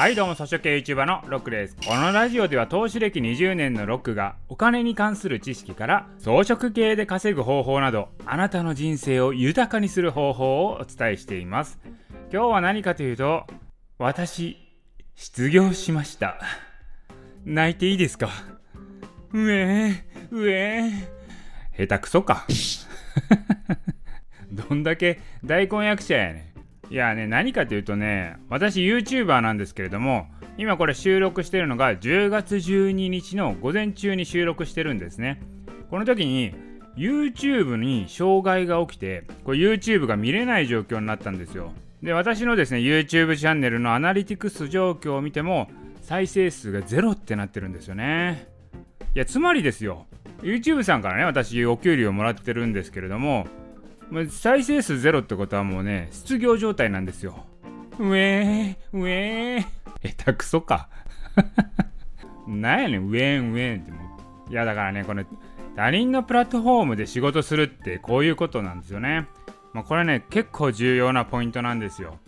はいどうも草食系 YouTuber のロックです。このラジオでは投資歴20年のロックがお金に関する知識から装飾系で稼ぐ方法などあなたの人生を豊かにする方法をお伝えしています。今日は何かというと私失業しました。泣いていいですか？うえうえ下手くそか。どんだけ大根役者やねん。いやね、何かというとね、私 YouTuber なんですけれども、今これ収録してるのが10月12日の午前中に収録してるんですね。この時に YouTube に障害が起きて、これ YouTube が見れない状況になったんですよ。で、私のですね、YouTube チャンネルのアナリティクス状況を見ても、再生数がゼロってなってるんですよね。いや、つまりですよ、YouTube さんからね、私お給料もらってるんですけれども、再生数ゼロってことはもうね、失業状態なんですよ。うえー、うえー。下手くそか。なんやねん、ウェンウェンってもう。いやだからね、これ、他人のプラットフォームで仕事するってこういうことなんですよね。まあ、これね、結構重要なポイントなんですよ。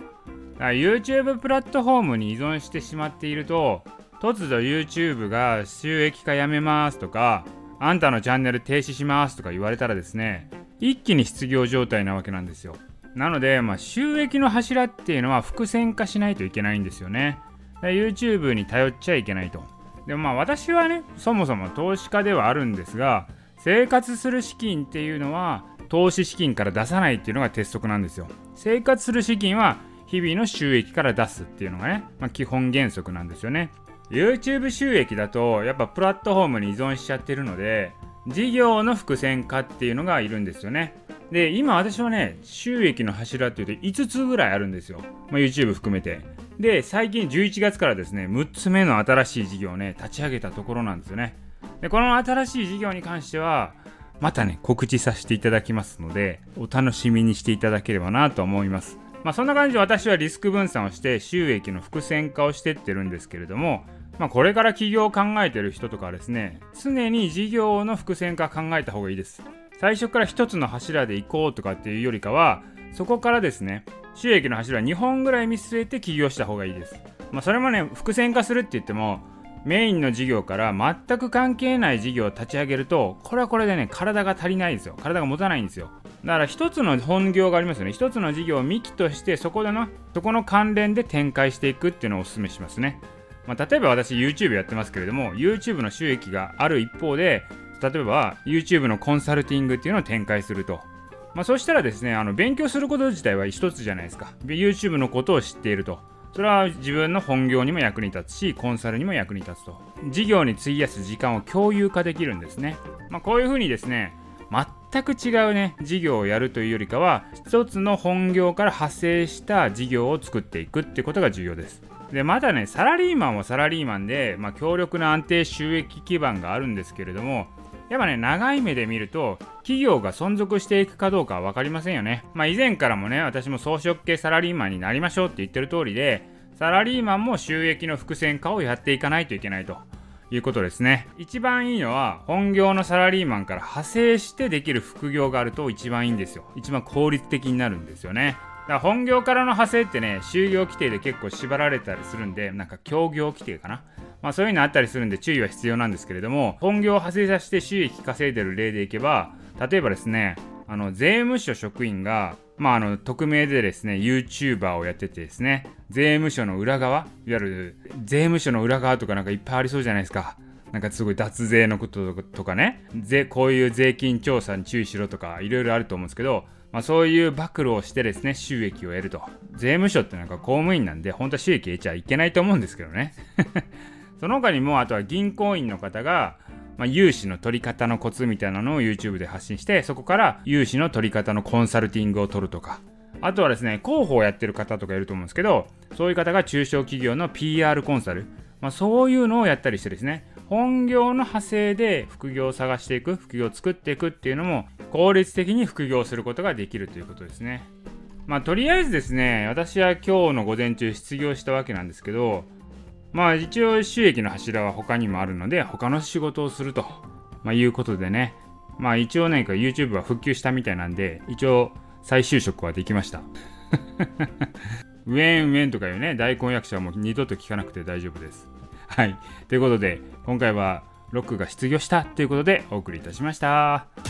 だから YouTube プラットフォームに依存してしまっていると、突如 YouTube が収益化やめますとか、あんたのチャンネル停止しますとか言われたらですね、一気に失業状態なわけなんですよ。なので、まあ、収益の柱っていうのは伏線化しないといけないんですよね。YouTube に頼っちゃいけないと。でもまあ私はね、そもそも投資家ではあるんですが、生活する資金っていうのは投資資金から出さないっていうのが鉄則なんですよ。生活する資金は日々の収益から出すっていうのがね、まあ、基本原則なんですよね。YouTube 収益だとやっぱプラットフォームに依存しちゃってるので、事業の伏線化っていうのがいるんですよね。で、今私はね、収益の柱っていうと5つぐらいあるんですよ。まあ、YouTube 含めて。で、最近11月からですね、6つ目の新しい事業をね、立ち上げたところなんですよね。で、この新しい事業に関しては、またね、告知させていただきますので、お楽しみにしていただければなと思います。まあ、そんな感じで私はリスク分散をして収益の伏線化をしてってるんですけれども、まあ、これから起業を考えてる人とかですね、常に事業の伏線化考えた方がいいです。最初から一つの柱で行こうとかっていうよりかは、そこからですね、収益の柱2本ぐらい見据えて起業した方がいいです。まあ、それもね、伏線化するって言っても、メインの事業から全く関係ない事業を立ち上げると、これはこれでね、体が足りないんですよ。体が持たないんですよ。だから一つの本業がありますよね。一つの事業を幹として、そこでの、そこの関連で展開していくっていうのをお勧めしますね。まあ、例えば私 YouTube やってますけれども YouTube の収益がある一方で例えば YouTube のコンサルティングっていうのを展開すると、まあ、そしたらですねあの勉強すること自体は一つじゃないですか。YouTube のことを知っていると。それは自分の本業にも役に立つしコンサルにも役に立つと。事業に費やす時間を共有化できるんですね、まあ、こういうふうにですね全く違うね事業をやるというよりかは一つの本業から派生した事業を作っていくってことが重要です。でまだねサラリーマンはサラリーマンで、まあ、強力な安定収益基盤があるんですけれどもやっぱね長い目で見ると企業が存続していくかどうかは分かりませんよね。まあ以前からもね私も装飾系サラリーマンになりましょうって言ってる通りでサラリーマンも収益の伏線化をやっていかないといけないと。いうことですね。一番いいのは本業のサラリーマンから派生してできる副業があると一番いいんですよ。一番効率的になるんですよね。だから本業からの派生ってね、就業規定で結構縛られたりするんで、なんか協業規定かな。まあそういうのあったりするんで注意は必要なんですけれども、本業を派生させて収益稼いでる例でいけば、例えばですね、あの税務署職員が、まあ、あの匿名でですね、YouTuber をやっててですね、税務署の裏側、いわゆる税務署の裏側とかなんかいっぱいありそうじゃないですか。なんかすごい脱税のこととかね、こういう税金調査に注意しろとかいろいろあると思うんですけど、まあ、そういう暴露をしてですね、収益を得ると。税務署ってなんか公務員なんで、本当は収益得ちゃいけないと思うんですけどね。その他にも、あとは銀行員の方が、まあ、融資の取り方のコツみたいなのを YouTube で発信して、そこから融資の取り方のコンサルティングを取るとか、あとはですね、広報をやってる方とかいると思うんですけど、そういう方が中小企業の PR コンサル、まあ、そういうのをやったりしてですね、本業の派生で副業を探していく、副業を作っていくっていうのも効率的に副業することができるということですね。まあとりあえずですね、私は今日の午前中失業したわけなんですけど、まあ一応収益の柱は他にもあるので、他の仕事をすると、まあ、いうことでね、まあ一応何か YouTube は復旧したみたいなんで、一応再就職はできました。ウェンウェンとかいうね、大根役者はもう二度と聞かなくて大丈夫です。はい。ということで、今回はロックが失業したということでお送りいたしました。